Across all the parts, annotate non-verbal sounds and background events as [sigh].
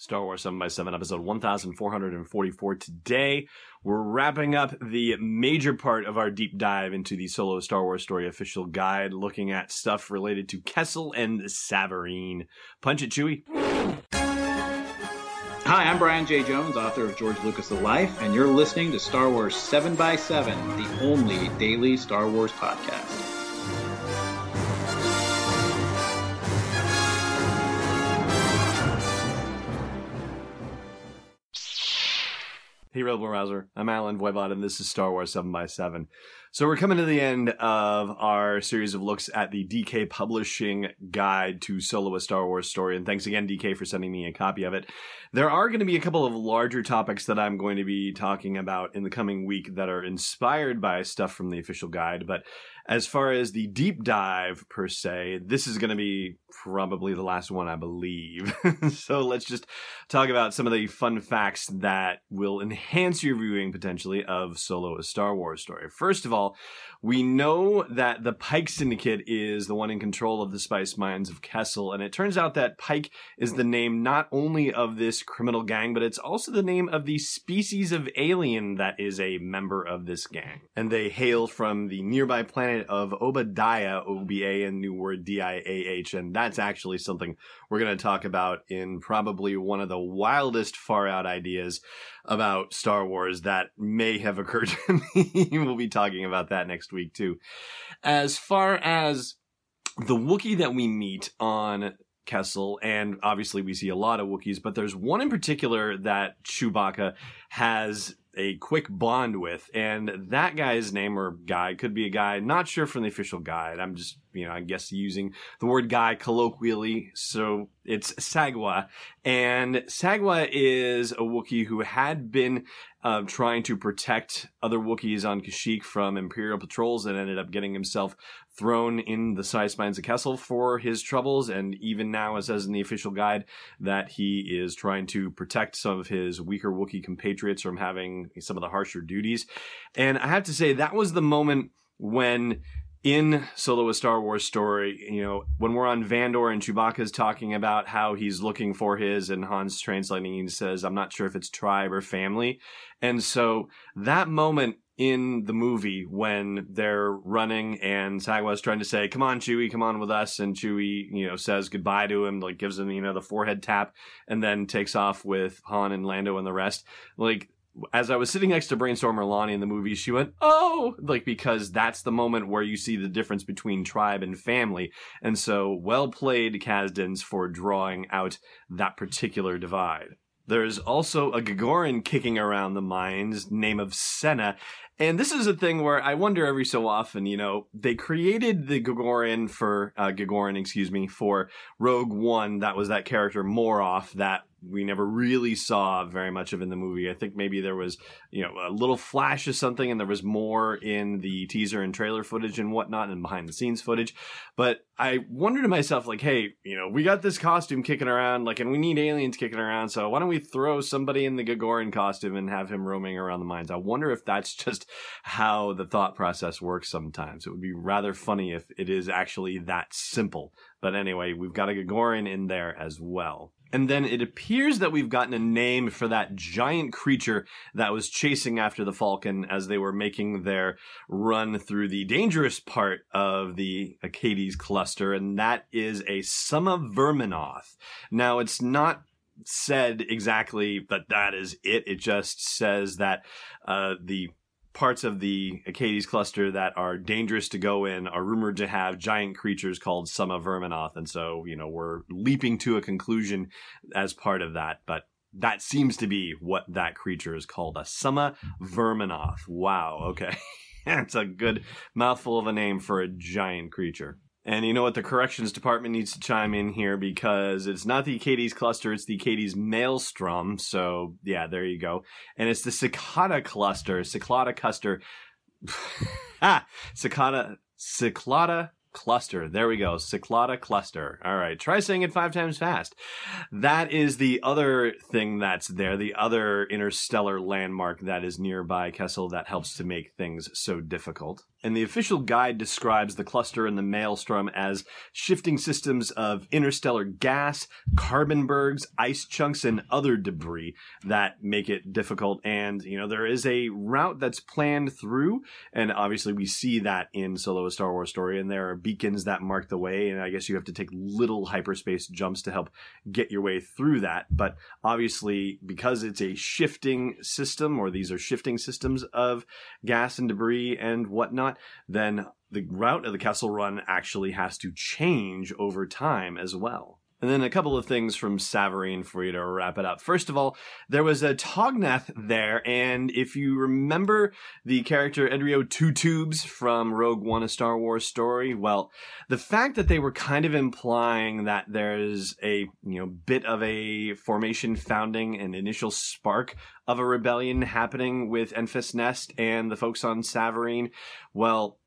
Star Wars 7 by 7 episode 1444 today. We're wrapping up the major part of our deep dive into the solo Star Wars story official guide, looking at stuff related to Kessel and Savareen. Punch it, Chewie. Hi, I'm Brian J. Jones, author of George Lucas' The Life, and you're listening to Star Wars 7 by 7 the only daily Star Wars podcast. Hey, Rebel Rouser. I'm Allen Voivod, and this is Star Wars 7 by 7 So we're coming to the end of our series of looks at the DK Publishing Guide to Solo a Star Wars Story. And thanks again, DK, for sending me a copy of it. There are going to be a couple of larger topics that I'm going to be talking about in the coming week that are inspired by stuff from the official guide. But as far as the deep dive per se, this is going to be probably the last one, I believe. [laughs] so let's just talk about some of the fun facts that will enhance your viewing potentially of Solo a Star Wars story. First of all, we know that the Pike Syndicate is the one in control of the spice mines of Kessel, and it turns out that Pike is the name not only of this criminal gang, but it's also the name of the species of alien that is a member of this gang. And they hail from the nearby planet of Oba Diah, O-B-A, and new word D-I-A-H, and that's actually something we're going to talk about in probably one of the wildest far out ideas about Star Wars that may have occurred [laughs] to me. we'll be talking about that next week too. As far as the Wookiee that we meet on Kessel, and obviously we see a lot of Wookiees, but there's one in particular that Chewbacca has a quick bond with, and that guy's name or guy could be a guy, not sure from the official guide. I'm just, you know, I guess using the word guy colloquially. So it's Sagwa. And Sagwa is a Wookiee who had been uh, trying to protect other Wookiees on Kashyyyk from Imperial patrols and ended up getting himself thrown in the Spice Mines of Kessel for his troubles. And even now, it says in the official guide that he is trying to protect some of his weaker Wookiee compatriots from having some of the harsher duties. And I have to say, that was the moment when in Solo a Star Wars story, you know, when we're on Vandor and Chewbacca's talking about how he's looking for his, and Han's translating, he says, I'm not sure if it's tribe or family. And so that moment in the movie when they're running and Sagwa's trying to say, come on, Chewie, come on with us. And Chewie, you know, says goodbye to him, like gives him, you know, the forehead tap and then takes off with Han and Lando and the rest. Like, as I was sitting next to Brainstormer Lonnie in the movie, she went, "Oh!" Like because that's the moment where you see the difference between tribe and family, and so well played, Kasdans, for drawing out that particular divide. There's also a Gagoran kicking around the mines, name of Senna, and this is a thing where I wonder every so often, you know, they created the Gagoran for uh, Gigoran, excuse me, for Rogue One. That was that character Moroff that we never really saw very much of in the movie. I think maybe there was, you know, a little flash of something and there was more in the teaser and trailer footage and whatnot and behind the scenes footage. But I wonder to myself, like, hey, you know, we got this costume kicking around, like, and we need aliens kicking around. So why don't we throw somebody in the Gigoran costume and have him roaming around the mines? I wonder if that's [laughs] just how the thought process works sometimes. It would be rather funny if it is actually that simple. But anyway, we've got a Gigoran in there as well. And then it appears that we've gotten a name for that giant creature that was chasing after the Falcon as they were making their run through the dangerous part of the Akkadese cluster, and that is a Summa Verminoth. Now, it's not said exactly that that is it. It just says that uh, the parts of the Akkadese cluster that are dangerous to go in are rumored to have giant creatures called Summa Verminoth. And so, you know, we're leaping to a conclusion as part of that. But that seems to be what that creature is called a Summa Verminoth. Wow. Okay. [laughs] That's a good mouthful of a name for a giant creature. And you know what? The corrections department needs to chime in here because it's not the Akkadese cluster, it's the Akkadese maelstrom. So, yeah, there you go. And it's the Cicada cluster, cicada cluster. [laughs] ah, Cicada, Ciclada cluster. There we go. Cyclada cluster. All right. Try saying it five times fast. That is the other thing that's there, the other interstellar landmark that is nearby Kessel that helps to make things so difficult and the official guide describes the cluster and the maelstrom as shifting systems of interstellar gas, carbon bergs, ice chunks, and other debris that make it difficult. And, you know, there is a route that's planned through, and obviously we see that in Solo a Star Wars story, and there are beacons that mark the way, and I guess you have to take little hyperspace jumps to help get your way through that. But obviously, because it's a shifting system, or these are shifting systems of gas and debris and whatnot, not, then the route of the Kessel Run actually has to change over time as well. And then a couple of things from Savareen for you to wrap it up. First of all, there was a Tognath there, and if you remember the character Edrio Two Tubes from Rogue One, a Star Wars story, well, the fact that they were kind of implying that there's a you know bit of a formation founding, an initial spark of a rebellion happening with Enfys Nest and the folks on Savareen, well,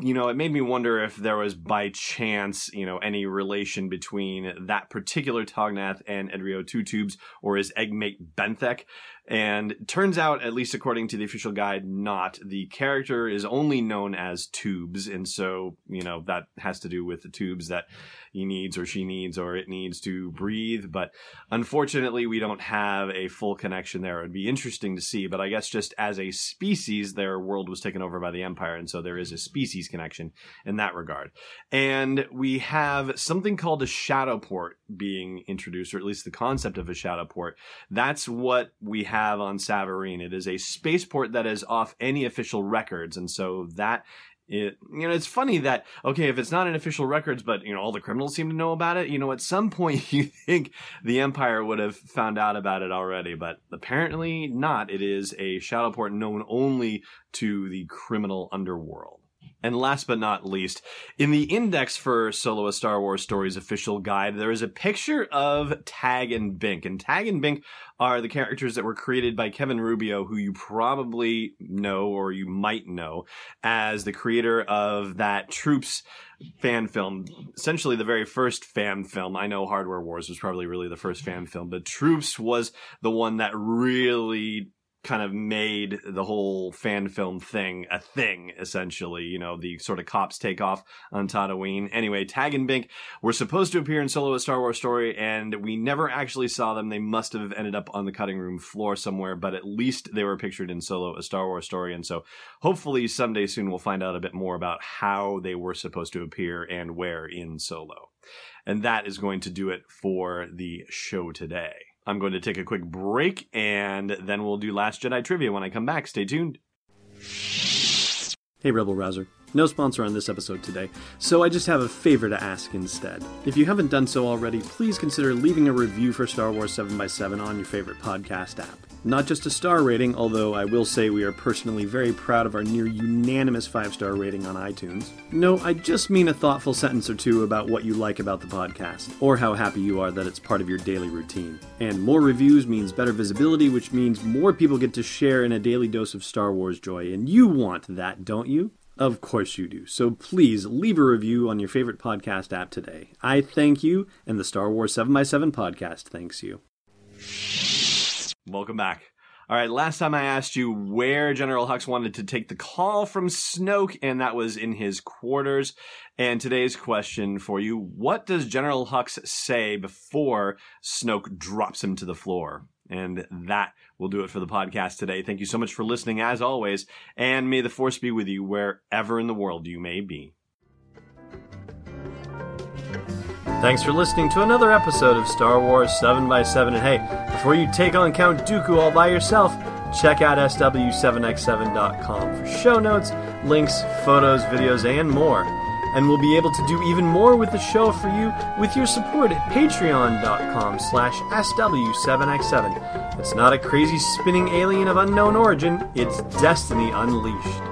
you know, it made me wonder if there was by chance, you know, any relation between that particular Tognath and Edrio Two Tubes or his eggmate Benthic. And turns out, at least according to the official guide, not. The character is only known as Tubes, and so, you know, that has to do with the tubes that he needs or she needs or it needs to breathe. But unfortunately, we don't have a full connection there. It would be interesting to see, but I guess just as a species, their world was taken over by the Empire, and so there is a species connection in that regard. And we have something called a shadow port being introduced, or at least the concept of a shadow port. That's what we have on Savareen. It is a spaceport that is off any official records, and so that it you know it's funny that okay if it's not in official records but you know all the criminals seem to know about it you know at some point [laughs] you think the empire would have found out about it already but apparently not it is a shadow port known only to the criminal underworld and last but not least, in the index for Solo a Star Wars Stories official guide, there is a picture of Tag and Bink. And Tag and Bink are the characters that were created by Kevin Rubio, who you probably know or you might know as the creator of that Troops fan film, essentially the very first fan film. I know Hardware Wars was probably really the first fan film, but Troops was the one that really kind of made the whole fan film thing a thing, essentially. You know, the sort of cops take off on Tatooine. Anyway, Tag and Bink were supposed to appear in Solo a Star Wars story, and we never actually saw them. They must have ended up on the cutting room floor somewhere, but at least they were pictured in Solo a Star Wars story. And so hopefully someday soon we'll find out a bit more about how they were supposed to appear and where in Solo. And that is going to do it for the show today. I'm going to take a quick break and then we'll do Last Jedi trivia when I come back. Stay tuned. Hey, Rebel Rouser. No sponsor on this episode today, so I just have a favor to ask instead. If you haven't done so already, please consider leaving a review for Star Wars 7x7 on your favorite podcast app. Not just a star rating, although I will say we are personally very proud of our near unanimous 5 star rating on iTunes. No, I just mean a thoughtful sentence or two about what you like about the podcast, or how happy you are that it's part of your daily routine. And more reviews means better visibility, which means more people get to share in a daily dose of Star Wars joy, and you want that, don't you? Of course you do. So please leave a review on your favorite podcast app today. I thank you, and the Star Wars 7x7 podcast thanks you. Welcome back. All right, last time I asked you where General Hux wanted to take the call from Snoke, and that was in his quarters. And today's question for you what does General Hux say before Snoke drops him to the floor? And that will do it for the podcast today. Thank you so much for listening, as always, and may the force be with you wherever in the world you may be. Thanks for listening to another episode of Star Wars 7x7. And hey, before you take on Count Dooku all by yourself, check out SW7x7.com for show notes, links, photos, videos, and more. And we'll be able to do even more with the show for you with your support at patreon.com slash SW7x7. It's not a crazy spinning alien of unknown origin, it's Destiny Unleashed.